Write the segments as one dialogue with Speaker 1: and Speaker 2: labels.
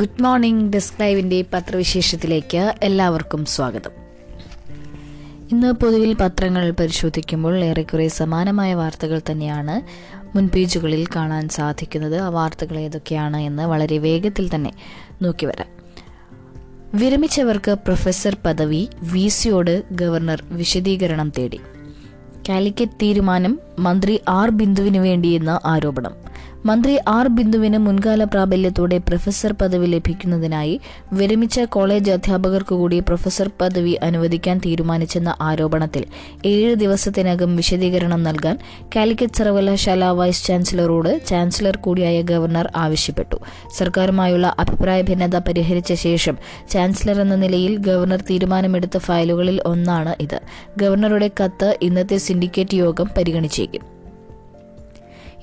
Speaker 1: good morning desk ലൈവിൻ്റെ പത്രവിശേഷത്തിലേക്ക് എല്ലാവർക്കും സ്വാഗതം ഇന്ന് പൊതുവിൽ പത്രങ്ങൾ പരിശോധിക്കുമ്പോൾ ഏറെക്കുറെ സമാനമായ വാർത്തകൾ തന്നെയാണ് മുൻപേജുകളിൽ കാണാൻ സാധിക്കുന്നത് ആ വാർത്തകൾ ഏതൊക്കെയാണ് എന്ന് വളരെ വേഗത്തിൽ തന്നെ നോക്കി വരാം വിരമിച്ചവർക്ക് പ്രൊഫസർ പദവി വി സിയോട് ഗവർണർ വിശദീകരണം തേടി കാലിക്കറ്റ് തീരുമാനം മന്ത്രി ആർ ബിന്ദുവിന് വേണ്ടിയെന്ന് ആരോപണം മന്ത്രി ആർ ബിന്ദുവിന് മുൻകാല പ്രാബല്യത്തോടെ പ്രൊഫസർ പദവി ലഭിക്കുന്നതിനായി വിരമിച്ച കോളേജ് അധ്യാപകർക്കുകൂടി പ്രൊഫസർ പദവി അനുവദിക്കാൻ തീരുമാനിച്ചെന്ന ആരോപണത്തിൽ ഏഴ് ദിവസത്തിനകം വിശദീകരണം നൽകാൻ കാലിക്കറ്റ് സർവകലാശാല വൈസ് ചാൻസലറോട് ചാൻസലർ കൂടിയായ ഗവർണർ ആവശ്യപ്പെട്ടു സർക്കാരുമായുള്ള അഭിപ്രായ ഭിന്നത പരിഹരിച്ച ശേഷം ചാൻസലർ എന്ന നിലയിൽ ഗവർണർ തീരുമാനമെടുത്ത ഫയലുകളിൽ ഒന്നാണ് ഇത് ഗവർണറുടെ കത്ത് ഇന്നത്തെ സിൻഡിക്കേറ്റ് യോഗം പരിഗണിച്ചേക്കും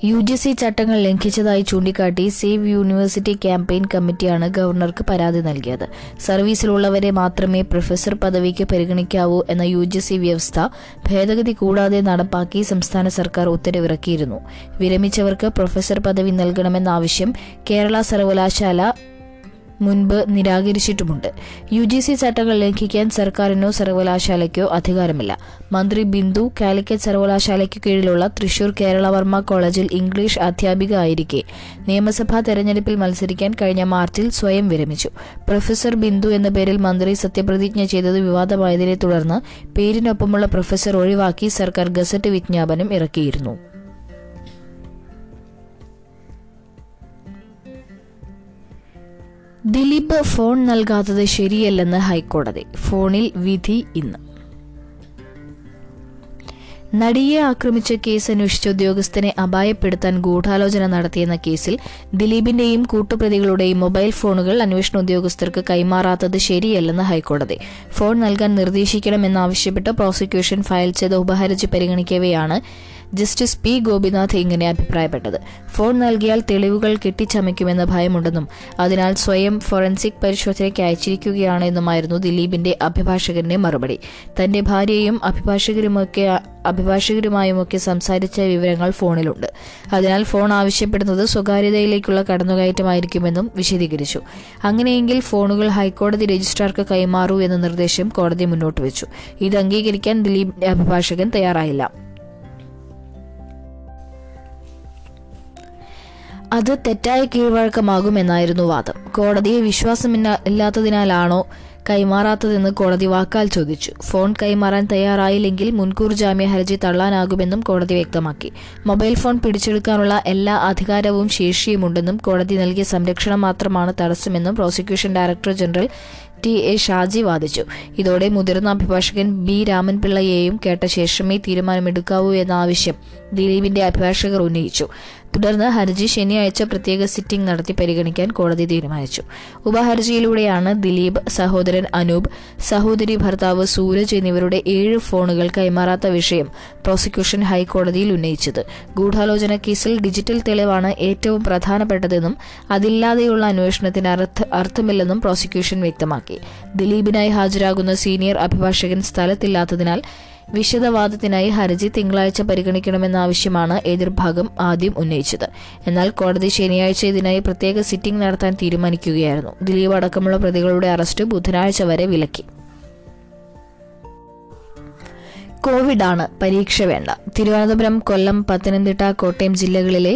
Speaker 1: യു ജി സി ചട്ടങ്ങൾ ലംഘിച്ചതായി ചൂണ്ടിക്കാട്ടി സേവ് യൂണിവേഴ്സിറ്റി ക്യാമ്പയിൻ കമ്മിറ്റിയാണ് ഗവർണർക്ക് പരാതി നൽകിയത് സർവീസിലുള്ളവരെ മാത്രമേ പ്രൊഫസർ പദവിക്ക് പരിഗണിക്കാവൂ എന്ന യു ജി സി വ്യവസ്ഥ ഭേദഗതി കൂടാതെ നടപ്പാക്കി സംസ്ഥാന സർക്കാർ ഉത്തരവിറക്കിയിരുന്നു വിരമിച്ചവർക്ക് പ്രൊഫസർ പദവി നൽകണമെന്ന ആവശ്യം കേരള സർവകലാശാല മുൻപ് നിരാകരിച്ചിട്ടുമുണ്ട് യു ജി സി ചട്ടങ്ങൾ ലംഘിക്കാൻ സർക്കാരിനോ സർവകലാശാലയ്ക്കോ അധികാരമില്ല മന്ത്രി ബിന്ദു കാലിക്കറ്റ് സർവകലാശാലയ്ക്ക് കീഴിലുള്ള തൃശൂർ കേരളവർമ്മ കോളേജിൽ ഇംഗ്ലീഷ് അധ്യാപിക ആയിരിക്കെ നിയമസഭാ തെരഞ്ഞെടുപ്പിൽ മത്സരിക്കാൻ കഴിഞ്ഞ മാർച്ചിൽ സ്വയം വിരമിച്ചു പ്രൊഫസർ ബിന്ദു എന്ന പേരിൽ മന്ത്രി സത്യപ്രതിജ്ഞ ചെയ്തത് വിവാദമായതിനെ തുടർന്ന് പേരിനൊപ്പമുള്ള പ്രൊഫസർ ഒഴിവാക്കി സർക്കാർ ഗസറ്റ് വിജ്ഞാപനം ഇറക്കിയിരുന്നു ദിലീപ് ഫോൺ നൽകാത്തത് ശരിയല്ലെന്ന് ഹൈക്കോടതി ഫോണിൽ വിധി ഇന്ന് നടിയെ ആക്രമിച്ച കേസ് അന്വേഷിച്ച ഉദ്യോഗസ്ഥനെ അപായപ്പെടുത്താൻ ഗൂഢാലോചന നടത്തിയെന്ന കേസിൽ ദിലീപിന്റെയും കൂട്ടുപ്രതികളുടെയും മൊബൈൽ ഫോണുകൾ അന്വേഷണ ഉദ്യോഗസ്ഥർക്ക് കൈമാറാത്തത് ശരിയല്ലെന്ന് ഹൈക്കോടതി ഫോൺ നൽകാൻ നിർദ്ദേശിക്കണമെന്നാവശ്യപ്പെട്ട് പ്രോസിക്യൂഷൻ ഫയൽ ചെയ്ത ഉപഹരിച്ച് പരിഗണിക്കവെയാണ് ജസ്റ്റിസ് പി ഗോപിനാഥ് ഇങ്ങനെ അഭിപ്രായപ്പെട്ടത് ഫോൺ നൽകിയാൽ തെളിവുകൾ കെട്ടിച്ചമയ്ക്കുമെന്ന ഭയമുണ്ടെന്നും അതിനാൽ സ്വയം ഫോറൻസിക് പരിശോധനയ്ക്ക് അയച്ചിരിക്കുകയാണെന്നുമായിരുന്നു ദിലീപിന്റെ അഭിഭാഷകന്റെ മറുപടി തന്റെ ഭാര്യയും അഭിഭാഷകരുമൊക്കെ അഭിഭാഷകരുമായുമൊക്കെ സംസാരിച്ച വിവരങ്ങൾ ഫോണിലുണ്ട് അതിനാൽ ഫോൺ ആവശ്യപ്പെടുന്നത് സ്വകാര്യതയിലേക്കുള്ള കടന്നുകയറ്റമായിരിക്കുമെന്നും വിശദീകരിച്ചു അങ്ങനെയെങ്കിൽ ഫോണുകൾ ഹൈക്കോടതി രജിസ്ട്രാർക്ക് കൈമാറൂ എന്ന നിർദ്ദേശം കോടതി മുന്നോട്ട് വെച്ചു ഇത് അംഗീകരിക്കാൻ ദിലീപിന്റെ അഭിഭാഷകൻ തയ്യാറായില്ല അത് തെറ്റായ കീഴ്വഴക്കമാകുമെന്നായിരുന്നു വാദം കോടതിയെ വിശ്വാസമില്ലാത്തതിനാലാണോ കൈമാറാത്തതെന്ന് കോടതി വാക്കാൽ ചോദിച്ചു ഫോൺ കൈമാറാൻ തയ്യാറായില്ലെങ്കിൽ മുൻകൂർ ജാമ്യ ഹർജി തള്ളാനാകുമെന്നും കോടതി വ്യക്തമാക്കി മൊബൈൽ ഫോൺ പിടിച്ചെടുക്കാനുള്ള എല്ലാ അധികാരവും ശേഷിയുമുണ്ടെന്നും കോടതി നൽകിയ സംരക്ഷണം മാത്രമാണ് തടസ്സമെന്നും prosecution director general T A Shaji വാദിച്ചു ഇതോടെ മുതിർന്ന അഭിഭാഷകൻ ബി രാമൻപിള്ളയെയും കേട്ട ശേഷമേ തീരുമാനമെടുക്കാവൂ എന്ന ആവശ്യം ദിലീപിന്റെ അഭിഭാഷകർ ഉന്നയിച്ചു തുടർന്ന് ഹർജി ശനിയാഴ്ച പ്രത്യേക സിറ്റിംഗ് നടത്തി പരിഗണിക്കാൻ കോടതി തീരുമാനിച്ചു ഉപഹർജിയിലൂടെയാണ് ദിലീപ് സഹോദരൻ അനൂപ് സഹോദരി ഭർത്താവ് സൂരജ് എന്നിവരുടെ ഏഴ് ഫോണുകൾ കൈമാറാത്ത വിഷയം പ്രോസിക്യൂഷൻ ഹൈക്കോടതിയിൽ ഉന്നയിച്ചത് ഗൂഢാലോചന കേസിൽ ഡിജിറ്റൽ തെളിവാണ് ഏറ്റവും പ്രധാനപ്പെട്ടതെന്നും അതില്ലാതെയുള്ള അന്വേഷണത്തിന് അർത്ഥമില്ലെന്നും പ്രോസിക്യൂഷൻ വ്യക്തമാക്കി ദിലീപിനായി ഹാജരാകുന്ന സീനിയർ അഭിഭാഷകൻ സ്ഥലത്തില്ലാത്തതിനാൽ വിശദവാദത്തിനായി ഹർജി തിങ്കളാഴ്ച പരിഗണിക്കണമെന്ന ആവശ്യമാണ് എതിർഭാഗം ആദ്യം ഉന്നയിച്ചത് എന്നാൽ കോടതി ശനിയാഴ്ച ഇതിനായി പ്രത്യേക സിറ്റിംഗ് നടത്താൻ തീരുമാനിക്കുകയായിരുന്നു ദിലീപ് അടക്കമുള്ള പ്രതികളുടെ അറസ്റ്റ് ബുധനാഴ്ച വരെ വിലക്കി കോവിഡ് ആണ് പരീക്ഷ വേണ്ട തിരുവനന്തപുരം കൊല്ലം പത്തനംതിട്ട കോട്ടയം ജില്ലകളിലെ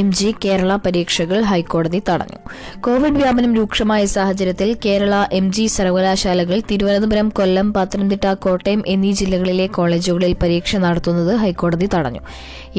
Speaker 1: എം ജി കേരള പരീക്ഷകൾ ഹൈക്കോടതി തടഞ്ഞു കോവിഡ് വ്യാപനം രൂക്ഷമായ സാഹചര്യത്തിൽ കേരള എം ജി സർവകലാശാലകൾ തിരുവനന്തപുരം കൊല്ലം പത്തനംതിട്ട കോട്ടയം എന്നീ ജില്ലകളിലെ കോളേജുകളിൽ പരീക്ഷ നടത്തുന്നത് ഹൈക്കോടതി തടഞ്ഞു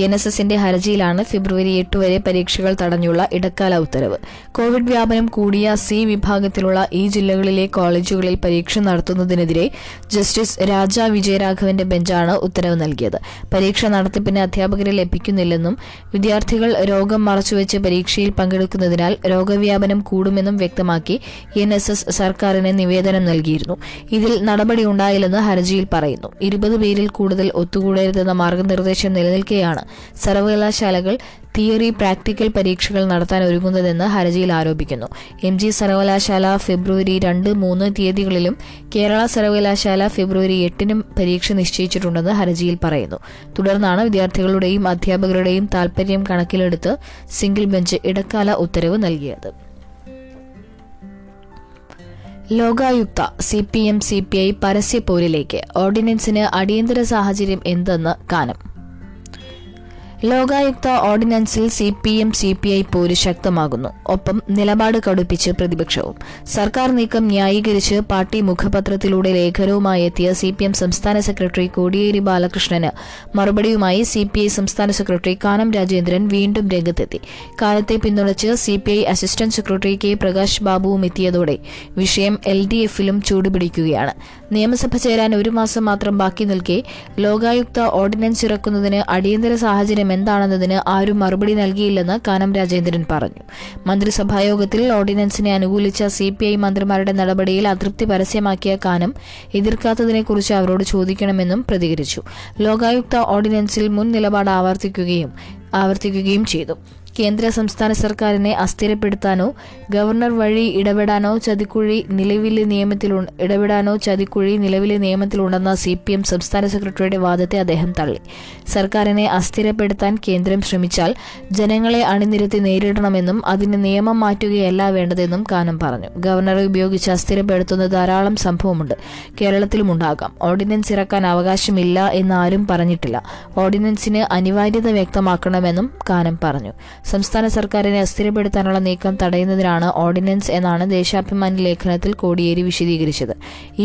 Speaker 1: എൻ എസ് എസിന്റെ ഹർജിയിലാണ് ഫെബ്രുവരി എട്ട് വരെ പരീക്ഷകൾ തടഞ്ഞുള്ള ഇടക്കാല ഉത്തരവ് കോവിഡ് വ്യാപനം കൂടിയ സി വിഭാഗത്തിലുള്ള ഈ ജില്ലകളിലെ കോളേജുകളിൽ പരീക്ഷ നടത്തുന്നതിനെതിരെ ജസ്റ്റിസ് രാജ വിജയരാഘവന്റെ ബെഞ്ച് സംബന്ധിച്ചാണ് ഉത്തരവ് നൽകിയത് പരീക്ഷ നടത്തിപ്പിന് അധ്യാപകരെ ലഭിക്കുന്നില്ലെന്നും വിദ്യാർത്ഥികൾ രോഗം മറച്ചുവെച്ച് പരീക്ഷയിൽ പങ്കെടുക്കുന്നതിനാൽ രോഗവ്യാപനം കൂടുമെന്നും വ്യക്തമാക്കി എൻ എസ് എസ് സർക്കാരിന് നിവേദനം നൽകിയിരുന്നു ഇതിൽ നടപടി ഉണ്ടായില്ലെന്ന് ഹർജിയിൽ പറയുന്നു ഇരുപത് പേരിൽ കൂടുതൽ ഒത്തുകൂടരുതെന്ന മാർഗനിർദ്ദേശം നിലനിൽക്കെയാണ് സർവകലാശാലകൾ തിയറി പ്രാക്ടിക്കൽ പരീക്ഷകൾ നടത്താൻ ഒരുങ്ങുന്നതെന്ന് ഹർജിയിൽ ആരോപിക്കുന്നു എം ജി സർവകലാശാല ഫെബ്രുവരി രണ്ട് മൂന്ന് തീയതികളിലും കേരള സർവകലാശാല ഫെബ്രുവരി എട്ടിനും പരീക്ഷ നിശ്ചയിച്ചിട്ടുണ്ടെന്ന് ഹർജിയിൽ പറയുന്നു തുടർന്നാണ് വിദ്യാർത്ഥികളുടെയും അധ്യാപകരുടെയും താൽപര്യം കണക്കിലെടുത്ത് സിംഗിൾ ബെഞ്ച് ഇടക്കാല ഉത്തരവ് നൽകിയത് Lokayukta C P M C P I പരസ്യപ്പോരിലേക്ക് ഓർഡിനൻസിന് അടിയന്തര സാഹചര്യം എന്തെന്ന് കാനം ലോകായുക്ത ഓർഡിനൻസിൽ C P M C P I പോര് ശക്തമാകുന്നു ഒപ്പം നിലപാട് കടുപ്പിച്ച് പ്രതിപക്ഷവും സർക്കാർ നീക്കം ന്യായീകരിച്ച് പാർട്ടി മുഖപത്രത്തിലൂടെ ലേഖനവുമായി എത്തിയ സി പി എം സംസ്ഥാന സെക്രട്ടറി കോടിയേരി ബാലകൃഷ്ണന് മറുപടിയുമായി സി പി ഐ സംസ്ഥാന സെക്രട്ടറി കാനം രാജേന്ദ്രൻ വീണ്ടും രംഗത്തെത്തി കാലത്തെ പിന്തുണച്ച് C P I assistant secretary K Prakash ബാബുവും എത്തിയതോടെ വിഷയം എൽ ഡി എഫിലും ചൂടുപിടിക്കുകയാണ് നിയമസഭ ചേരാൻ ഒരു മാസം മാത്രം ബാക്കി നിൽക്കെ ലോകായുക്ത ഓർഡിനൻസ് ഇറക്കുന്നതിന് അടിയന്തര സാഹചര്യം എന്താണെന്നതിന് ആരും മറുപടി നൽകിയില്ലെന്ന് കാനം രാജേന്ദ്രൻ പറഞ്ഞു മന്ത്രിസഭായോഗത്തിൽ ഓർഡിനൻസിനെ അനുകൂലിച്ച സി പി ഐ മന്ത്രിമാരുടെ നടപടിയിൽ അതൃപ്തി പരസ്യമാക്കിയ കാനം എതിർക്കാത്തതിനെക്കുറിച്ച് അവരോട് ചോദിക്കണമെന്നും പ്രതികരിച്ചു ലോകായുക്ത ഓർഡിനൻസിൽ മുൻ നിലപാട് ആവർത്തിക്കുകയും ആവർത്തിക്കുകയും ചെയ്തു കേന്ദ്ര സംസ്ഥാന സർക്കാരിനെ അസ്ഥിരപ്പെടുത്താനോ ഗവർണർ വഴി ഇടപെടാനോ ചതിക്കുഴി നിലവിലെ നിയമത്തിലു ഇടപെടാനോ ചതിക്കുഴി നിലവിലെ നിയമത്തിലുണ്ടെന്ന സി പി എം സംസ്ഥാന സെക്രട്ടറിയുടെ വാദത്തെ അദ്ദേഹം തള്ളി സർക്കാരിനെ അസ്ഥിരപ്പെടുത്താൻ കേന്ദ്രം ശ്രമിച്ചാൽ ജനങ്ങളെ അണിനിരത്തി നേരിടണമെന്നും അതിന് നിയമം മാറ്റുകയല്ല വേണ്ടതെന്നും കാനം പറഞ്ഞു ഗവർണറെ ഉപയോഗിച്ച് അസ്ഥിരപ്പെടുത്തുന്ന ധാരാളം സംഭവമുണ്ട് കേരളത്തിലും ഉണ്ടാകാം ഓർഡിനൻസ് ഇറക്കാൻ അവകാശമില്ല എന്നാരും പറഞ്ഞിട്ടില്ല ഓർഡിനൻസിന് അനിവാര്യത വ്യക്തമാക്കണമെന്നും കാനം പറഞ്ഞു സംസ്ഥാന സർക്കാരിനെ അസ്ഥിരപ്പെടുത്താനുള്ള നീക്കം തടയുന്നതിനാണ് ഓർഡിനൻസ് എന്നാണ് ദേശാഭിമാനി ലേഖനത്തിൽ കോടിയേരി വിശദീകരിച്ചത്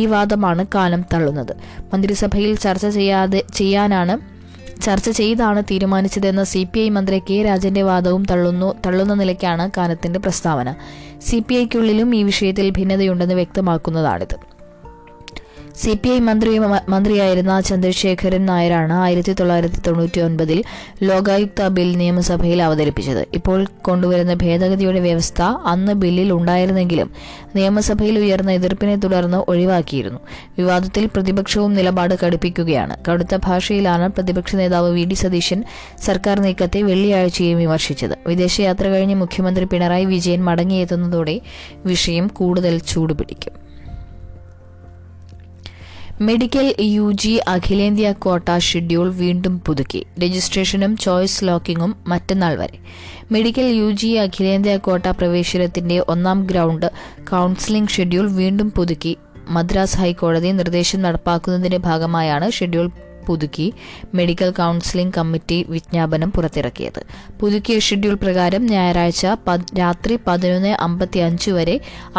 Speaker 1: ഈ വാദമാണ് കാലം തള്ളുന്നത് മന്ത്രിസഭയിൽ ചർച്ച ചെയ്യാതെ ചെയ്യാനാണ് ചർച്ച ചെയ്താണ് തീരുമാനിച്ചതെന്ന സി പി ഐ മന്ത്രി കെ രാജന്റെ വാദവും തള്ളുന്നു തള്ളുന്ന നിലയ്ക്കാണ് കാനത്തിന്റെ പ്രസ്താവന സി പി ഐക്കുള്ളിലും ഈ വിഷയത്തിൽ ഭിന്നതയുണ്ടെന്ന് വ്യക്തമാക്കുന്നതാണിത് സി പി ഐ മന്ത്രി മന്ത്രിയായിരുന്ന ചന്ദ്രശേഖരൻ നായരാണ് ആയിരത്തി തൊള്ളായിരത്തി തൊണ്ണൂറ്റി ഒൻപതിൽ ലോകായുക്ത ബിൽ നിയമസഭയിൽ അവതരിപ്പിച്ചത് ഇപ്പോൾ കൊണ്ടുവരുന്ന ഭേദഗതിയുടെ വ്യവസ്ഥ അന്ന് ബില്ലിൽ ഉണ്ടായിരുന്നെങ്കിലും നിയമസഭയിൽ ഉയർന്ന എതിർപ്പിനെ തുടർന്ന് ഒഴിവാക്കിയിരുന്നു വിവാദത്തിൽ പ്രതിപക്ഷവും നിലപാട് കടുപ്പിക്കുകയാണ് കടുത്ത ഭാഷയിലാണ് പ്രതിപക്ഷ നേതാവ് വി ഡി സതീശൻ സർക്കാർ നീക്കത്തെ വെള്ളിയാഴ്ചയും വിമർശിച്ചത് വിദേശയാത്ര കഴിഞ്ഞ് മുഖ്യമന്ത്രി പിണറായി വിജയൻ മടങ്ങിയെത്തുന്നതോടെ വിഷയം കൂടുതൽ ചൂടുപിടിക്കും മെഡിക്കൽ യു ജി അഖിലേന്ത്യാ ക്വാട്ട ഷെഡ്യൂൾ വീണ്ടും പുതുക്കി രജിസ്ട്രേഷനും ചോയ്സ് ലോക്കിങ്ങും മറ്റന്നാൾ വരെ മെഡിക്കൽ യു ജി അഖിലേന്ത്യാ ക്വാട്ട പ്രവേശനത്തിന്റെ ഒന്നാം ഗ്രൗണ്ട് കൗൺസിലിംഗ് ഷെഡ്യൂൾ വീണ്ടും പുതുക്കി മദ്രാസ് ഹൈക്കോടതി നിർദ്ദേശം നടപ്പാക്കുന്നതിന്റെ ഭാഗമായാണ് ഷെഡ്യൂൾ പുതുക്കി മെഡിക്കൽ കൗൺസിലിംഗ് കമ്മിറ്റി വിജ്ഞാപനം പുറത്തിറക്കിയത് പുതുക്കിയ ഷെഡ്യൂൾ പ്രകാരം ഞായറാഴ്ച രാത്രി പതിനൊന്ന് അമ്പത്തി അഞ്ച് വരെ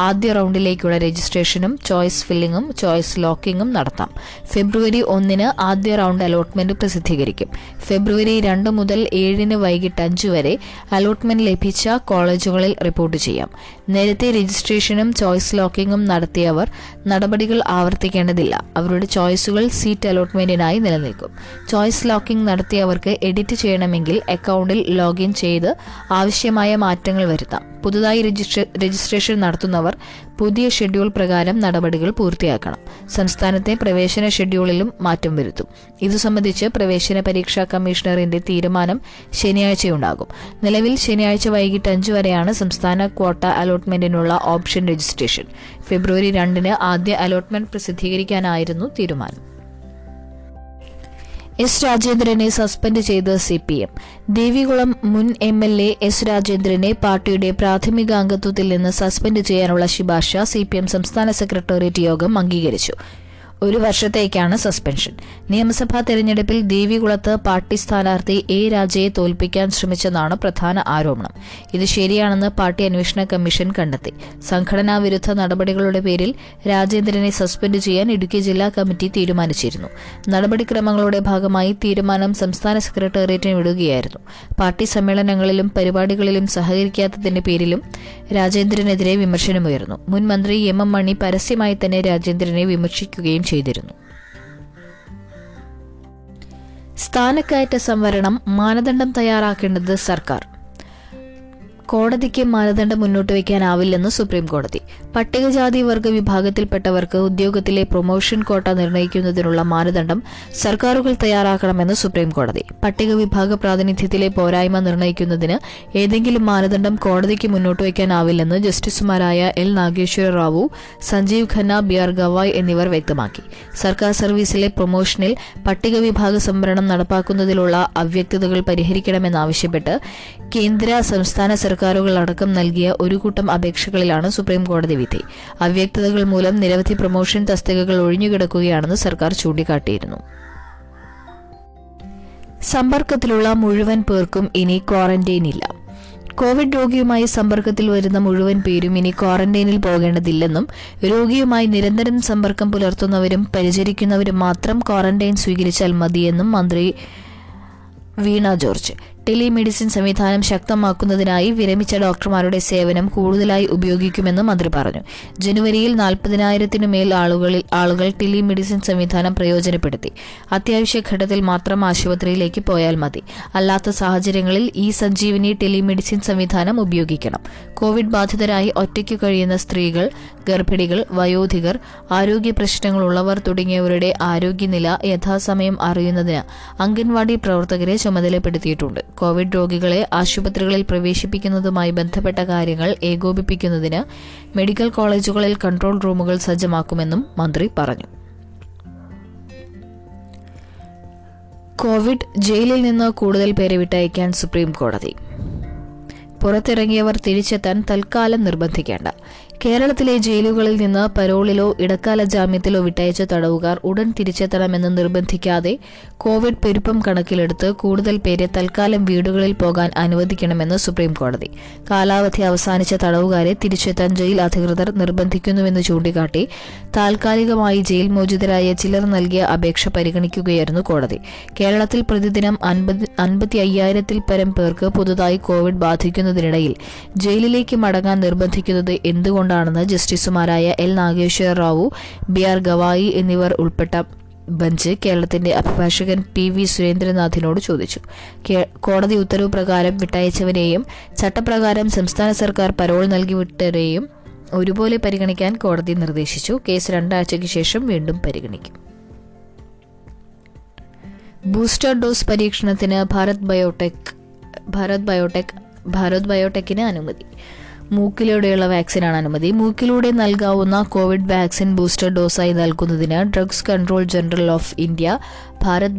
Speaker 1: ആദ്യ റൗണ്ടിലേക്കുള്ള രജിസ്ട്രേഷനും ചോയ്സ് ഫില്ലിങ്ങും ചോയ്സ് ലോക്കിങ്ങും നടത്താം ഫെബ്രുവരി ഒന്നിന് ആദ്യ റൗണ്ട് അലോട്ട്മെന്റ് പ്രസിദ്ധീകരിക്കും ഫെബ്രുവരി രണ്ട് മുതൽ ഏഴിന് വൈകിട്ട് അഞ്ച് വരെ അലോട്ട്മെന്റ് ലഭിച്ച കോളേജുകളിൽ റിപ്പോർട്ട് ചെയ്യാം നേരത്തെ രജിസ്ട്രേഷനും ചോയ്സ് ലോക്കിങ്ങും നടത്തിയവർ നടപടികൾ ആവർത്തിക്കേണ്ടതില്ല അവരുടെ ചോയ്സുകൾ സീറ്റ് അലോട്ട്മെന്റിനായി നിലനിൽക്കും നിലനിൽക്കും ചോയ്സ് ലോക്കിംഗ് നടത്തിയവർക്ക് എഡിറ്റ് ചെയ്യണമെങ്കിൽ അക്കൗണ്ടിൽ ലോഗിൻ ചെയ്ത് ആവശ്യമായ മാറ്റങ്ങൾ വരുത്താം പുതുതായി രജിസ്ട്രേഷൻ നടത്തുന്നവർ പുതിയ ഷെഡ്യൂൾ പ്രകാരം നടപടികൾ പൂർത്തിയാക്കണം സംസ്ഥാനത്തെ പ്രവേശന ഷെഡ്യൂളിലും മാറ്റം വരുത്തും ഇതു സംബന്ധിച്ച് പ്രവേശന പരീക്ഷാ കമ്മീഷണറിന്റെ തീരുമാനം ശനിയാഴ്ചയുണ്ടാകും നിലവിൽ ശനിയാഴ്ച വൈകിട്ട് അഞ്ചു വരെയാണ് സംസ്ഥാന ക്വാട്ട അലോട്ട്മെന്റിനുള്ള ഓപ്ഷൻ രജിസ്ട്രേഷൻ ഫെബ്രുവരി രണ്ടിന് ആദ്യ അലോട്ട്മെന്റ് പ്രസിദ്ധീകരിക്കാനായിരുന്നു തീരുമാനം എസ് രാജേന്ദ്രനെ സസ്പെൻഡ് ചെയ്ത് സി പി എം ദേവികുളം മുൻ എം എൽ എ എസ് രാജേന്ദ്രനെ പാർട്ടിയുടെ പ്രാഥമിക അംഗത്വത്തിൽ നിന്ന് സസ്പെൻഡ് ചെയ്യാനുള്ള ശുപാർശ സി പി എം സംസ്ഥാന സെക്രട്ടേറിയറ്റ് യോഗം അംഗീകരിച്ചു ഒരു വർഷത്തേക്കാണ് സസ്പെൻഷൻ നിയമസഭാ തെരഞ്ഞെടുപ്പിൽ ദേവികുളത്ത് പാർട്ടി സ്ഥാനാർത്ഥി എ രാജയെ തോൽപ്പിക്കാൻ ശ്രമിച്ചെന്നാണ് പ്രധാന ആരോപണം ഇത് ശരിയാണെന്ന് പാർട്ടി അന്വേഷണ കമ്മീഷൻ കണ്ടെത്തി സംഘടനാ വിരുദ്ധ നടപടികളുടെ പേരിൽ രാജേന്ദ്രനെ സസ്പെൻഡ് ചെയ്യാൻ ഇടുക്കി ജില്ലാ കമ്മിറ്റി തീരുമാനിച്ചിരുന്നു നടപടിക്രമങ്ങളുടെ ഭാഗമായി തീരുമാനം സംസ്ഥാന സെക്രട്ടേറിയറ്റിന് വിടുകയായിരുന്നു പാർട്ടി സമ്മേളനങ്ങളിലും പരിപാടികളിലും സഹകരിക്കാത്തതിന്റെ പേരിലും രാജേന്ദ്രനെതിരെ വിമർശനമുയർന്നു മുൻ മന്ത്രി എം എം മണി പരസ്യമായി തന്നെ രാജേന്ദ്രനെ വിമർശിക്കുകയും ചെയ്തിരുന്നു സ്ഥാനക്കയറ്റ സംവരണം മാനദണ്ഡം തയ്യാറാക്കേണ്ടത് സർക്കാർ കോടതിക്ക് മാനദണ്ഡം മുന്നോട്ട് വയ്ക്കാനാവില്ലെന്ന് സുപ്രീം കോടതി പട്ടികജാതി വർഗ വിഭാഗത്തിൽപ്പെട്ടവർക്ക് ഉദ്യോഗത്തിലെ പ്രൊമോഷൻ കോട്ട നിർണ്ണയിക്കുന്നതിനുള്ള മാനദണ്ഡം സർക്കാരുകൾ തയ്യാറാക്കണമെന്ന് സുപ്രീം കോടതി പട്ടിക വിഭാഗ പ്രാതിനിധ്യത്തിലെ പോരായ്മ നിർണ്ണയിക്കുന്നതിന് ഏതെങ്കിലും മാനദണ്ഡം കോടതിക്ക് മുന്നോട്ട് വയ്ക്കാനാവില്ലെന്ന് ജസ്റ്റിസുമാരായ L Nageswara Rao Sanjiv Khanna B R Gavai എന്നിവർ വ്യക്തമാക്കി സർക്കാർ സർവീസിലെ പ്രൊമോഷനിൽ പട്ടിക വിഭാഗ സംവരണം നടപ്പാക്കുന്നതിലുള്ള അവ്യക്തതകൾ പരിഹരിക്കണമെന്നാവശ്യപ്പെട്ട് കേന്ദ്ര സംസ്ഥാന സർക്കാർ അടക്കം നൽകിയ ഒരു കൂട്ടം അപേക്ഷകളിലാണ് സുപ്രീം കോടതി വിധി അവ്യക്തതകൾ മൂലം നിരവധി പ്രൊമോഷൻ തസ്തികകൾ ഒഴിഞ്ഞുകിടക്കുകയാണെന്ന് സർക്കാർ ചൂണ്ടിക്കാട്ടിയിരുന്നു സമ്പർക്കത്തിലുള്ള മുഴുവൻ പേർക്കും ഇനി ക്വാറന്റൈൻ ഇല്ല കോവിഡ് രോഗിയുമായി സമ്പർക്കത്തിൽ വരുന്ന മുഴുവൻ പേരും ഇനി ക്വാറന്റൈനിൽ പോകേണ്ടതില്ലെന്നും രോഗിയുമായി നിരന്തരം സമ്പർക്കം പുലർത്തുന്നവരും പരിചരിക്കുന്നവരും മാത്രം ക്വാറന്റൈൻ സ്വീകരിച്ചാൽ മതിയെന്നും മന്ത്രി വീണ ജോർജ് ടെലി മെഡിസിൻ സംവിധാനം ശക്തമാക്കുന്നതിനായി വിരമിച്ച ഡോക്ടർമാരുടെ സേവനം കൂടുതലായി ഉപയോഗിക്കുമെന്ന് മന്ത്രി പറഞ്ഞു ജനുവരിയിൽ നാൽപ്പതിനായിരത്തിനുമേൽ ആളുകളിൽ ആളുകൾ മെഡിസിൻ സംവിധാനം പ്രയോജനപ്പെടുത്തി അത്യാവശ്യ ഘട്ടത്തിൽ മാത്രം ആശുപത്രിയിലേക്ക് പോയാൽ മതി അല്ലാത്ത സാഹചര്യങ്ങളിൽ ഈ സഞ്ജീവനി മെഡിസിൻ സംവിധാനം ഉപയോഗിക്കണം കോവിഡ് ബാധിതരായി ഒറ്റയ്ക്ക് കഴിയുന്ന സ്ത്രീകൾ ഗർഭിണികൾ വയോധികർ ആരോഗ്യ പ്രശ്നങ്ങളുള്ളവർ തുടങ്ങിയവരുടെ ആരോഗ്യനില യഥാസമയം അറിയുന്നതിന് അംഗൻവാടി പ്രവർത്തകരെ ചുമതലപ്പെടുത്തിയിട്ടുണ്ട് കോവിഡ് രോഗികളെ ആശുപത്രികളിൽ പ്രവേശിപ്പിക്കുന്നതുമായി ബന്ധപ്പെട്ട കാര്യങ്ങൾ ഏകോപിപ്പിക്കുന്നതിന് മെഡിക്കൽ കോളേജുകളിൽ കൺട്രോൾ റൂമുകൾ സജ്ജമാക്കുമെന്നും മന്ത്രി പറഞ്ഞു കോവിഡ് ജയിലിൽ നിന്ന് കൂടുതൽ പേരെ വിട്ടയക്കാൻ സുപ്രീം കോടതി പുറത്തിറങ്ങിയവർ തിരിച്ചെത്താൻ തൽക്കാലം നിർബന്ധിക്കേണ്ട കേരളത്തിലെ ജയിലുകളിൽ നിന്ന് പരോളിലോ ഇടക്കാല ജാമ്യത്തിലോ വിട്ടയച്ച തടവുകാർ ഉടൻ തിരിച്ചെത്തണമെന്ന് നിർബന്ധിക്കാതെ കോവിഡ് പെരുപ്പം കണക്കിലെടുത്ത് കൂടുതൽ പേരെ തൽക്കാലം വീടുകളിൽ പോകാൻ അനുവദിക്കണമെന്ന് സുപ്രീം കോടതി കാലാവധി അവസാനിച്ച തടവുകാരെ തിരിച്ചെത്താൻ ജയിൽ അധികൃതർ നിർബന്ധിക്കുന്നുവെന്ന് ചൂണ്ടിക്കാട്ടി താൽക്കാലികമായി ജയിൽ മോചിതരായ ചിലർ നൽകിയ അപേക്ഷ പരിഗണിക്കുകയായിരുന്നു കോടതി കേരളത്തിൽ പ്രതിദിനം അൻപത്തി അയ്യായിരത്തിൽ പരം പേർക്ക് പുതുതായി കോവിഡ് ബാധിക്കുന്നതിനിടയിൽ ജയിലിലേക്ക് മടങ്ങാൻ നിർബന്ധിക്കുന്നത് എന്തുകൊണ്ട് കൊണ്ടാണെന്ന് ജസ്റ്റിസുമാരായ L Nageswara Rao B R Gavai എന്നിവർ ഉൾപ്പെട്ട ബെഞ്ച് കേരളത്തിന്റെ അഭിഭാഷകൻ പി വി സുരേന്ദ്രനാഥിനോട് ചോദിച്ചു കോടതി ഉത്തരവ് പ്രകാരം വിട്ടയച്ചവരെയും ചട്ടപ്രകാരം സംസ്ഥാന സർക്കാർ പരോൾ നൽകി വിട്ടവരെയും ഒരുപോലെ പരിഗണിക്കാൻ കോടതി നിർദ്ദേശിച്ചു കേസ് രണ്ടാഴ്ചയ്ക്ക് ശേഷം വീണ്ടും പരിഗണിക്കും ബൂസ്റ്റർ ഡോസ് പരീക്ഷണത്തിന് ഭാരത് ബയോടെക് ഭാരത് ബയോടെക് ഭാരത് ബയോടെക്കിന് അനുമതി മൂക്കിലൂടെയുള്ള വാക്സിനാണ് അനുമതി മൂക്കിലൂടെ നൽകാവുന്ന കോവിഡ് വാക്സിൻ ബൂസ്റ്റർ ഡോസായി നൽകുന്നതിന് drugs control general of India Bharat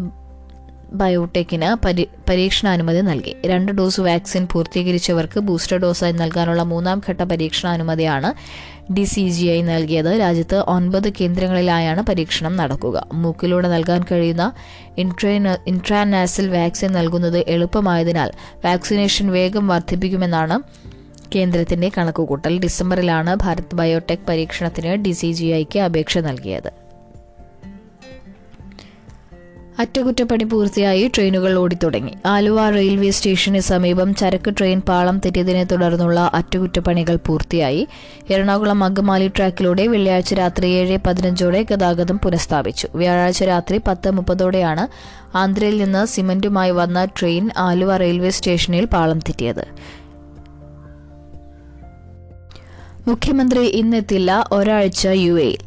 Speaker 1: ബയോടെക്കിന് പരി പരീക്ഷണാനുമതി നൽകി രണ്ട് ഡോസ് വാക്സിൻ പൂർത്തീകരിച്ചവർക്ക് ബൂസ്റ്റർ ഡോസായി നൽകാനുള്ള മൂന്നാം ഘട്ട പരീക്ഷണാനുമതിയാണ് ഡി സി ജി ഐ നൽകിയത് രാജ്യത്ത് ഒൻപത് കേന്ദ്രങ്ങളിലായാണ് പരീക്ഷണം നടക്കുക മൂക്കിലൂടെ നൽകാൻ കഴിയുന്ന ഇൻട്രേന ഇൻട്രാനാസിൽ വാക്സിൻ നൽകുന്നത് എളുപ്പമായതിനാൽ വാക്സിനേഷൻ വേഗം വർദ്ധിപ്പിക്കുമെന്നാണ് കേന്ദ്രത്തിന്റെ കണക്കുകൂട്ടൽ ഡിസംബറിലാണ് ഭാരത് ബയോടെക് പരീക്ഷണത്തിന് ഡി സി ജി ഐക്ക് അപേക്ഷ നൽകിയത് അറ്റകുറ്റപ്പണി പൂർത്തിയായി ട്രെയിനുകൾ ഓടിത്തുടങ്ങി ആലുവ റെയിൽവേ സ്റ്റേഷന് സമീപം ചരക്ക് ട്രെയിൻ പാളം തെറ്റിയതിനെ തുടർന്നുള്ള അറ്റകുറ്റപ്പണികൾ പൂർത്തിയായി എറണാകുളം അങ്കമാലി ട്രാക്കിലൂടെ വെള്ളിയാഴ്ച രാത്രി ഏഴ് പതിനഞ്ചോടെ ഗതാഗതം പുനഃസ്ഥാപിച്ചു വ്യാഴാഴ്ച രാത്രി പത്ത് മുപ്പതോടെയാണ് ആന്ധ്രയിൽ നിന്ന് സിമന്റുമായി വന്ന ട്രെയിൻ ആലുവ റെയിൽവേ സ്റ്റേഷനിൽ പാളം തെറ്റിയത് മുഖ്യമന്ത്രി ഇന്നെത്തില്ല ഒരാഴ്ച യു എയിൽ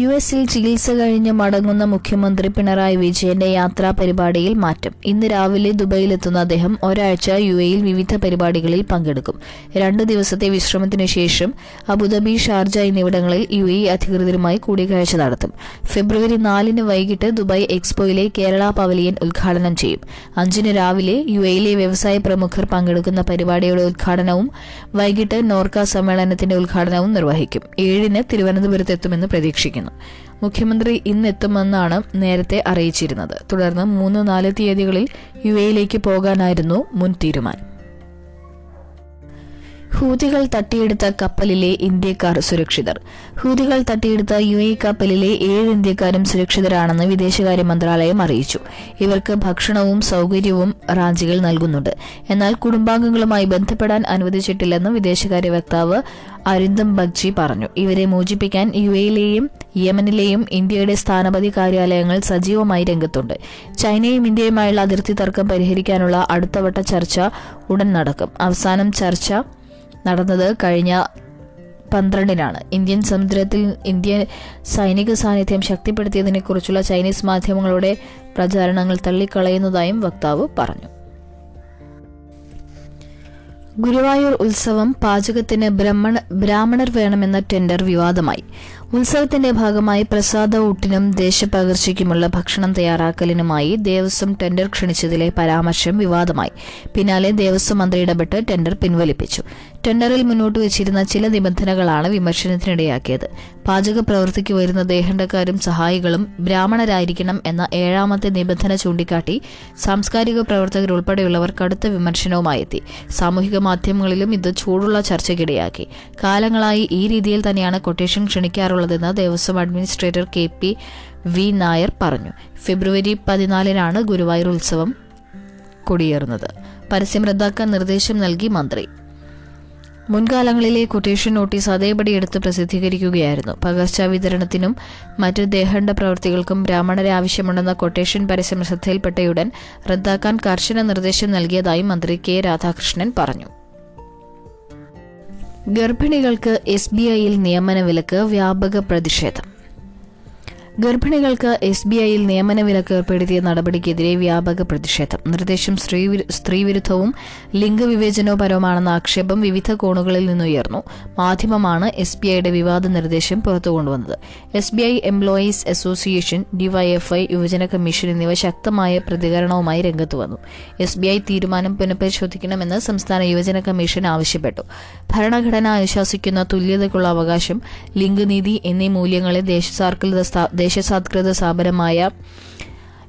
Speaker 1: യു എസിൽ ചികിത്സ കഴിഞ്ഞ് മടങ്ങുന്ന മുഖ്യമന്ത്രി പിണറായി വിജയന്റെ യാത്രാ പരിപാടിയിൽ മാറ്റം ഇന്ന് രാവിലെ ദുബൈയിലെത്തുന്ന അദ്ദേഹം ഒരാഴ്ച യു എയിൽ വിവിധ പരിപാടികളിൽ പങ്കെടുക്കും രണ്ടു ദിവസത്തെ വിശ്രമത്തിനു ശേഷം അബുദാബി ഷാർജ എന്നിവിടങ്ങളിൽ യു എ അധികൃതരുമായി കൂടിക്കാഴ്ച നടത്തും ഫെബ്രുവരി നാലിന് വൈകിട്ട് ദുബായ് എക്സ്പോയിലെ കേരള പവലിയൻ ഉദ്ഘാടനം ചെയ്യും അഞ്ചിന് രാവിലെ യു എയിലെ വ്യവസായ പ്രമുഖർ പങ്കെടുക്കുന്ന പരിപാടിയുടെ ഉദ്ഘാടനവും വൈകിട്ട് നോർക്ക സമ്മേളനത്തിന്റെ ഉദ്ഘാടനവും നിർവഹിക്കും ഏഴിന് തിരുവനന്തപുരത്തെത്തുമെന്ന് പ്രതീക്ഷിക്കുന്നു പ്രതീക്ഷിക്കുന്നു മുഖ്യമന്ത്രി ഇന്നെത്തുമെന്നാണ് നേരത്തെ അറിയിച്ചിരുന്നത് തുടർന്ന് മൂന്ന് നാല് തീയതികളിൽ യു എയിലേക്ക് പോകാനായിരുന്നു മുൻ തീരുമാനം ഹൂതികൾ തട്ടിയെടുത്ത കപ്പലിലെ ഇന്ത്യക്കാർ സുരക്ഷിതർ ഹൂതികൾ തട്ടിയെടുത്ത യു എ കപ്പലിലെ ഏഴ് ഇന്ത്യക്കാരും സുരക്ഷിതരാണെന്ന് വിദേശകാര്യ മന്ത്രാലയം അറിയിച്ചു ഇവർക്ക് ഭക്ഷണവും സൗകര്യവും റാഞ്ചികൾ നൽകുന്നുണ്ട് എന്നാൽ കുടുംബാംഗങ്ങളുമായി ബന്ധപ്പെടാൻ അനുവദിച്ചിട്ടില്ലെന്ന് വിദേശകാര്യ വക്താവ് അരിന്ദം ബഗ്ജി പറഞ്ഞു ഇവരെ മോചിപ്പിക്കാൻ യു എയിലെയും യമനിലെയും ഇന്ത്യയുടെ സ്ഥാനപതി കാര്യാലയങ്ങൾ സജീവമായി രംഗത്തുണ്ട് ചൈനയും ഇന്ത്യയുമായുള്ള അതിർത്തി തർക്കം പരിഹരിക്കാനുള്ള അടുത്തവട്ട ചർച്ച ഉടൻ നടക്കും അവസാനം ചർച്ച നടന്നത് കഴിഞ്ഞ പന്ത്രണ്ടിനാണ് ഇന്ത്യൻ സമുദ്രത്തിൽ ഇന്ത്യൻ സൈനിക സാന്നിധ്യം ശക്തിപ്പെടുത്തിയതിനെക്കുറിച്ചുള്ള ചൈനീസ് മാധ്യമങ്ങളുടെ പ്രചാരണങ്ങൾ തള്ളിക്കളയുന്നതായും വക്താവ് പറഞ്ഞു ഗുരുവായൂർ ഉത്സവം പാചകത്തിന് ബ്രഹ്മണ ബ്രാഹ്മണർ വേണമെന്ന ടെൻഡർ വിവാദമായി ഉത്സവത്തിന്റെ ഭാഗമായി പ്രസാദ ഊട്ടിനും ദേശപകർച്ചയ്ക്കുമുള്ള ഭക്ഷണം തയ്യാറാക്കലിനുമായി ദേവസ്വം ടെൻഡർ ക്ഷണിച്ചതിലെ പരാമർശം വിവാദമായി പിന്നാലെ ദേവസ്വം മന്ത്രി ഇടപെട്ട് ടെൻഡർ പിൻവലിപ്പിച്ചു ടെൻഡറിൽ മുന്നോട്ട് വെച്ചിരുന്ന ചില നിബന്ധനകളാണ് വിമർശനത്തിനിടയാക്കിയത് പാചക പ്രവൃത്തിക്ക് വരുന്ന ദേഹണ്ടക്കാരും സഹായികളും ബ്രാഹ്മണരായിരിക്കണം എന്ന ഏഴാമത്തെ നിബന്ധന ചൂണ്ടിക്കാട്ടി സാംസ്കാരിക പ്രവർത്തകരുൾപ്പെടെയുള്ളവർ കടുത്ത വിമർശനവുമായി എത്തി സാമൂഹിക മാധ്യമങ്ങളിലും ഇത് ചൂടുള്ള ചർച്ചയ്ക്കിടയാക്കി കാലങ്ങളായി ഈ രീതിയിൽ തന്നെയാണ് കൊട്ടേഷൻ ക്ഷണിക്കാറുള്ളതെന്ന് Devaswom administrator K P V Nair പറഞ്ഞു ഫെബ്രുവരി പതിനാലിനാണ് ഗുരുവായൂർ ഉത്സവം കൊടിയേറുന്നത് പരസ്യം റദ്ദാക്കാൻ നിർദ്ദേശം നൽകി മന്ത്രി മുൻകാലങ്ങളിലെ കൊട്ടേഷൻ നോട്ടീസ് അതേപടി എടുത്ത് പ്രസിദ്ധീകരിക്കുകയായിരുന്നു പകർച്ച വിതരണത്തിനും മറ്റ് ദേഹണ്ഡ പ്രവൃത്തികൾക്കും ബ്രാഹ്മണരെ ആവശ്യമുണ്ടെന്ന കൊട്ടേഷൻ പരസ്യം ശ്രദ്ധയിൽപ്പെട്ടയുടൻ റദ്ദാക്കാൻ കർശന നിർദ്ദേശം നൽകിയതായി മന്ത്രി കെ രാധാകൃഷ്ണൻ പറഞ്ഞു ഗർഭിണികൾക്ക് എസ് ബി ഐയിൽ നിയമന വിലക്ക് വ്യാപക പ്രതിഷേധം ഗർഭിണികൾക്ക് എസ് ബി ഐയിൽ നിയമന വിലക്ക് ഏർപ്പെടുത്തിയ നടപടിക്കെതിരെ വ്യാപക പ്രതിഷേധം നിർദ്ദേശം സ്ത്രീവിരുദ്ധവും ലിംഗവിവേചനോപരവുമാണെന്ന ആക്ഷേപം വിവിധ കോണുകളിൽ നിന്നുയർന്നു മാധ്യമമാണ് എസ് ബി ഐയുടെ വിവാദ നിർദ്ദേശം പുറത്തുകൊണ്ടുവന്നത് S B I employees association DYFI യുവജന കമ്മീഷൻ എന്നിവ ശക്തമായ പ്രതികരണവുമായി രംഗത്ത് വന്നു എസ് ബി ഐ തീരുമാനം പുനഃപരിശോധിക്കണമെന്ന് സംസ്ഥാന യുവജന കമ്മീഷൻ ആവശ്യപ്പെട്ടു ഭരണഘടന അനുശാസിക്കുന്ന തുല്യതയ്ക്കുള്ള അവകാശം ലിംഗനീതി എന്നീ മൂല്യങ്ങളെ ദേശസാൽകൃത ദേശസത്കൃത സ്ഥാപനമായ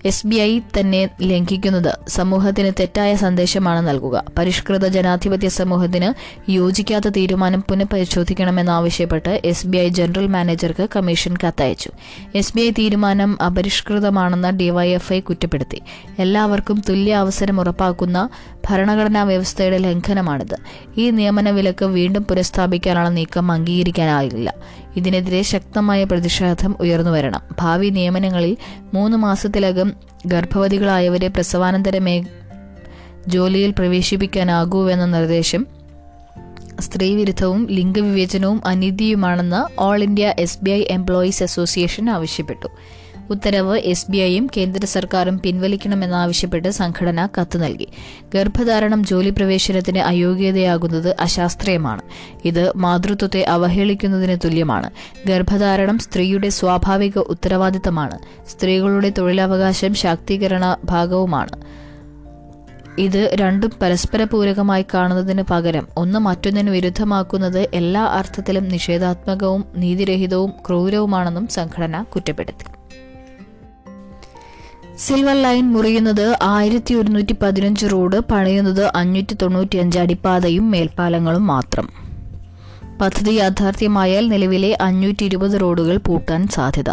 Speaker 1: എസ് ബി ഐ തന്നെ ലംഘിക്കുന്നത് സമൂഹത്തിന് തെറ്റായ സന്ദേശമാണ് നൽകുക പരിഷ്കൃത ജനാധിപത്യ സമൂഹത്തിന് യോജിക്കാത്ത തീരുമാനം പുനഃപരിശോധിക്കണമെന്നാവശ്യപ്പെട്ട് എസ് ബി ഐ ജനറൽ മാനേജർക്ക് കമ്മീഷൻ കത്തയച്ചു എസ് ബി ഐ തീരുമാനം അപരിഷ്കൃതമാണെന്ന് ഡിവൈഎഫ്ഐ കുറ്റപ്പെടുത്തി എല്ലാവർക്കും തുല്യ അവസരം ഉറപ്പാക്കുന്ന ഭരണഘടനാ വ്യവസ്ഥയുടെ ലംഘനമാണിത് ഈ നിയമന വിലക്ക് വീണ്ടും പുനഃസ്ഥാപിക്കാനുള്ള നീക്കം അംഗീകരിക്കാനാകില്ല ഇതിനെതിരെ ശക്തമായ പ്രതിഷേധം ഉയർന്നു വരണം ഭാവി നിയമനങ്ങളിൽ മൂന്ന് മാസത്തിലകം ഗർഭവതികളായവരെ പ്രസവാനന്തര മേ ജോലിയിൽ പ്രവേശിപ്പിക്കാനാകൂവെന്ന നിർദ്ദേശം സ്ത്രീവിരുദ്ധവും ലിംഗവിവേചനവും അനീതിയുമാണെന്ന് all India S B I employees association ആവശ്യപ്പെട്ടു ഉത്തരവ് എസ് ബി ഐയും കേന്ദ്ര സർക്കാരും പിൻവലിക്കണമെന്നാവശ്യപ്പെട്ട് സംഘടന കത്ത് നൽകി ഗർഭധാരണം ജോലി പ്രവേശനത്തിന് അയോഗ്യതയാകുന്നത് അശാസ്ത്രീയമാണ് ഇത് മാതൃത്വത്തെ അവഹേളിക്കുന്നതിന് തുല്യമാണ് ഗർഭധാരണം സ്ത്രീയുടെ സ്വാഭാവിക ഉത്തരവാദിത്തമാണ് സ്ത്രീകളുടെ തൊഴിലവകാശം ശാക്തീകരണ ഭാഗവുമാണ് ഇത് രണ്ടും പരസ്പര പൂരകമായി കാണുന്നതിന് പകരം ഒന്ന് മറ്റൊന്നിന് വിരുദ്ധമാക്കുന്നത് എല്ലാ അർത്ഥത്തിലും നിഷേധാത്മകവും നീതിരഹിതവും ക്രൂരവുമാണെന്നും സംഘടന കുറ്റപ്പെടുത്തി സിൽവർ ലൈൻ മുറിയുന്നത് ആയിരത്തി ഒരുന്നൂറ്റി പതിനഞ്ച് റോഡ് പണിയുന്നത് അഞ്ഞൂറ്റി തൊണ്ണൂറ്റി അടിപ്പാതയും മേൽപ്പാലങ്ങളും മാത്രം പദ്ധതി യാഥാർത്ഥ്യമായാൽ നിലവിലെ അഞ്ഞൂറ്റി ഇരുപത് റോഡുകൾ പൂട്ടാൻ സാധ്യത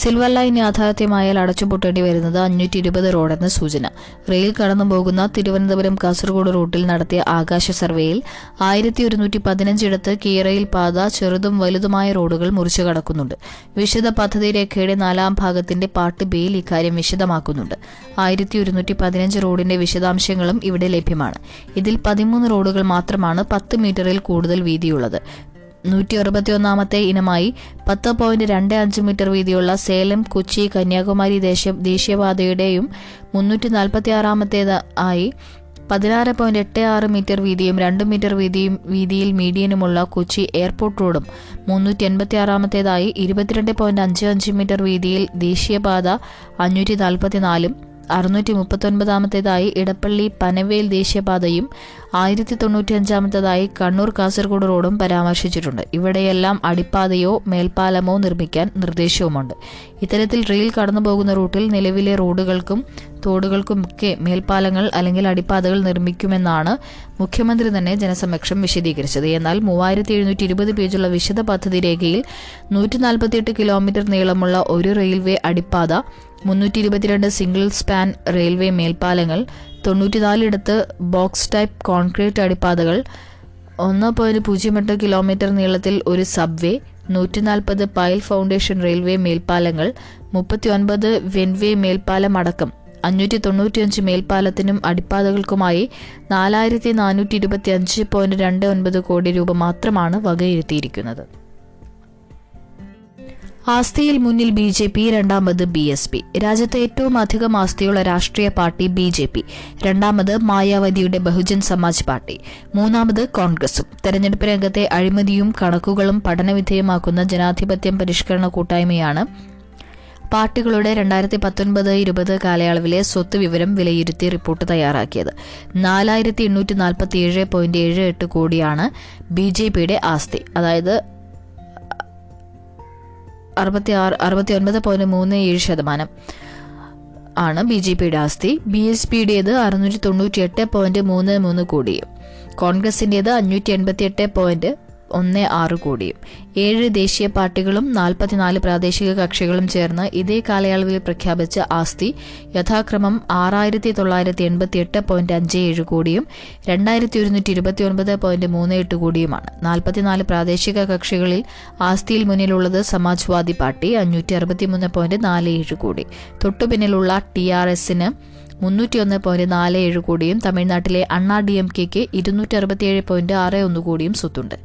Speaker 1: സിൽവർ ലൈൻ യാഥാർത്ഥ്യമായാൽ അടച്ചുപൂട്ടേണ്ടി വരുന്നത് അഞ്ഞൂറ്റി ഇരുപത് റോഡെന്ന സൂചന റെയിൽ കടന്നു പോകുന്ന തിരുവനന്തപുരം കാസർഗോഡ് റൂട്ടിൽ നടത്തിയ ആകാശ സർവേയിൽ ആയിരത്തി ഒരുന്നൂറ്റി പതിനഞ്ചിടത്ത് കീറയിൽ പാത ചെറുതും വലുതുമായ റോഡുകൾ മുറിച്ചു കടക്കുന്നുണ്ട് വിശദ പദ്ധതി രേഖയുടെ നാലാം ഭാഗത്തിന്റെ പാർട്ട് ബിയിൽ ഇക്കാര്യം വിശദമാക്കുന്നുണ്ട് ആയിരത്തി ഒരുന്നൂറ്റി പതിനഞ്ച് റോഡിന്റെ വിശദാംശങ്ങളും ഇവിടെ ലഭ്യമാണ് ഇതിൽ പതിമൂന്ന് റോഡുകൾ മാത്രമാണ് പത്ത് മീറ്ററിൽ കൂടുതൽ വീതിയുള്ളത് നൂറ്റി അറുപത്തിയൊന്നാമത്തെ ഇനമായി പത്ത് പോയിന്റ് രണ്ട് അഞ്ച് മീറ്റർ വീതിയുള്ള സേലം കൊച്ചി കന്യാകുമാരി ദേശീയപാതയുടെയും മുന്നൂറ്റി നാൽപ്പത്തി ആറാമത്തേത് ആയി പതിനാറ് പോയിന്റ് എട്ട് ആറ് മീറ്റർ വീതിയും രണ്ട് മീറ്റർ വീതിയും വീതിയിൽ മീഡിയനുമുള്ള കൊച്ചി എയർപോർട്ട് റോഡും മുന്നൂറ്റി എൺപത്തി ആറാമത്തേതായി ഇരുപത്തിരണ്ട് പോയിന്റ് അഞ്ച് അഞ്ച് മീറ്റർ വീതിയിൽ ദേശീയപാത അഞ്ഞൂറ്റി നാൽപ്പത്തിനാലും അറുന്നൂറ്റി മുപ്പത്തൊൻപതാമത്തേതായി ഇടപ്പള്ളി പനവേൽ ദേശീയപാതയും ആയിരത്തി തൊണ്ണൂറ്റി അഞ്ചാമത്തേതായി കണ്ണൂർ കാസർഗോഡ് റോഡും പരാമർശിച്ചിട്ടുണ്ട് ഇവിടെയെല്ലാം അടിപ്പാതയോ മേൽപ്പാലമോ നിർമ്മിക്കാൻ നിർദ്ദേശവുമുണ്ട് ഇത്തരത്തിൽ റെയിൽ കടന്നുപോകുന്ന റൂട്ടിൽ നിലവിലെ റോഡുകൾക്കും തോടുകൾക്കുമൊക്കെ മേൽപ്പാലങ്ങൾ അല്ലെങ്കിൽ അടിപ്പാതകൾ നിർമ്മിക്കുമെന്നാണ് മുഖ്യമന്ത്രി തന്നെ ജനസമക്ഷം വിശദീകരിച്ചത് എന്നാൽ മൂവായിരത്തി എഴുന്നൂറ്റി ഇരുപത് പേജുള്ള വിശദ പദ്ധതി രേഖയിൽ നൂറ്റി നാൽപ്പത്തിയെട്ട് കിലോമീറ്റർ നീളമുള്ള ഒരു റെയിൽവേ അടിപ്പാത മുന്നൂറ്റി ഇരുപത്തിരണ്ട് സിംഗിൾ സ്പാൻ റെയിൽവേ മേൽപ്പാലങ്ങൾ തൊണ്ണൂറ്റിനാലിടത്ത് ബോക്സ് ടൈപ്പ് കോൺക്രീറ്റ് അടിപ്പാതകൾ ഒന്ന് പോയിന്റ് പൂജ്യം എട്ട് കിലോമീറ്റർ നീളത്തിൽ ഒരു സബ്വേ നൂറ്റിനാൽപ്പത് പൈൽ ഫൗണ്ടേഷൻ റെയിൽവേ മേൽപ്പാലങ്ങൾ മുപ്പത്തിയൊൻപത് വെൻവേ മേൽപ്പാലം അടക്കം അഞ്ഞൂറ്റി തൊണ്ണൂറ്റിയഞ്ച് മേൽപ്പാലത്തിനും അടിപ്പാതകൾക്കുമായി നാലായിരത്തി നാനൂറ്റി ഇരുപത്തി അഞ്ച് പോയിന്റ് രണ്ട് ഒൻപത് കോടി രൂപ മാത്രമാണ് വകയിരുത്തിയിരിക്കുന്നത് ആസ്തിയിൽ മുന്നിൽ ബി ജെ പി രണ്ടാമത് ബി എസ് പി രാജ്യത്ത് ഏറ്റവും അധികം ആസ്തിയുള്ള രാഷ്ട്രീയ പാർട്ടി ബി ജെ പി രണ്ടാമത് മായാവതിയുടെ ബഹുജൻ സമാജ് പാർട്ടി മൂന്നാമത് കോൺഗ്രസും തെരഞ്ഞെടുപ്പ് രംഗത്തെ അഴിമതിയും കണക്കുകളും പഠനവിധേയമാക്കുന്ന ജനാധിപത്യം പരിഷ്കരണ കൂട്ടായ്മയാണ് പാർട്ടികളുടെ രണ്ടായിരത്തി പത്തൊൻപത് ഇരുപത് കാലയളവിലെ സ്വത്ത് വിവരം വിലയിരുത്തി റിപ്പോർട്ട് തയ്യാറാക്കിയത് നാലായിരത്തി എണ്ണൂറ്റി നാൽപ്പത്തി ഏഴ് പോയിന്റ് ഏഴ് എട്ട് കോടിയാണ് ബി ജെ പിയുടെ ആസ്തി അതായത് അറുപത്തി ആറ് അറുപത്തി ഒൻപത് പോയിന്റ് മൂന്ന് ഏഴ് ശതമാനം ആണ് ബി ജെ പിയുടെ ആസ്തി ബി എസ് പിയുടേത് അറുന്നൂറ്റി തൊണ്ണൂറ്റി എട്ട് പോയിന്റ് മൂന്ന് മൂന്ന് കോടി കോൺഗ്രസിൻ്റേത് അഞ്ഞൂറ്റി എൺപത്തി എട്ട് പോയിന്റ് ഒന്ന് ആറ് കോടിയും ഏഴ് ദേശീയ പാർട്ടികളും നാൽപ്പത്തിനാല് പ്രാദേശിക കക്ഷികളും ചേർന്ന് ഇതേ കാലയളവിൽ പ്രഖ്യാപിച്ച ആസ്തി യഥാക്രമം ആറായിരത്തി തൊള്ളായിരത്തി എൺപത്തി എട്ട് പോയിന്റ് അഞ്ച് ഏഴ് കോടിയും രണ്ടായിരത്തി ഒരുന്നൂറ്റി ഇരുപത്തി ഒൻപത് പോയിന്റ് മൂന്ന് എട്ട് കോടിയുമാണ് നാൽപ്പത്തിനാല് പ്രാദേശിക കക്ഷികളിൽ ആസ്തിയിൽ മുന്നിലുള്ളത് സമാജ്വാദി പാർട്ടി അഞ്ഞൂറ്റി അറുപത്തിമൂന്ന് പോയിന്റ് നാല് ഏഴ് കോടി തൊട്ടുപിന്നിലുള്ള ടി ആർ എസിന് മുന്നൂറ്റിയൊന്ന് പോയിന്റ് നാല് ഏഴ് കോടിയും തമിഴ്നാട്ടിലെ അണ്ണാ ഡി എം കെക്ക് ഇരുന്നൂറ്റി അറുപത്തിയേഴ് പോയിന്റ് ആറ് ഒന്ന് കോടിയും സ്വത്തുണ്ട്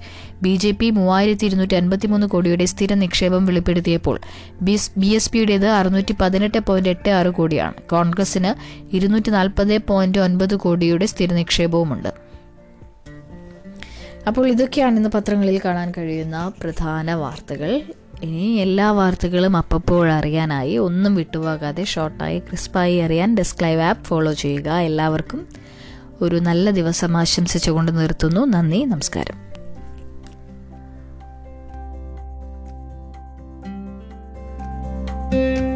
Speaker 1: ബി ജെ പി മൂവായിരത്തി ഇരുന്നൂറ്റി അൻപത്തിമൂന്ന് കോടിയുടെ സ്ഥിര നിക്ഷേപം വെളിപ്പെടുത്തിയപ്പോൾ ബി എസ് പിയുടേത് അറുന്നൂറ്റി പതിനെട്ട് പോയിന്റ് എട്ട് ആറ് കോടിയാണ് കോൺഗ്രസിന് ഇരുന്നൂറ്റി നാൽപ്പത് പോയിന്റ് ഒൻപത് കോടിയുടെ സ്ഥിര നിക്ഷേപവുമുണ്ട് അപ്പോൾ ഇതൊക്കെയാണ് ഇന്ന് പത്രങ്ങളിൽ കാണാൻ കഴിയുന്ന പ്രധാന വാർത്തകൾ ഇനി എല്ലാ വാർത്തകളും അപ്പപ്പോൾ അറിയാനായി ഒന്നും വിട്ടുപോകാതെ ഷോർട്ടായി ക്രിസ്പായി അറിയാൻ ഡെസ്ക് ലൈവ് ആപ്പ് ഫോളോ ചെയ്യുക എല്ലാവർക്കും ഒരു നല്ല ദിവസം ആശംസിച്ചുകൊണ്ട് നിർത്തുന്നു നന്ദി നമസ്കാരം thank you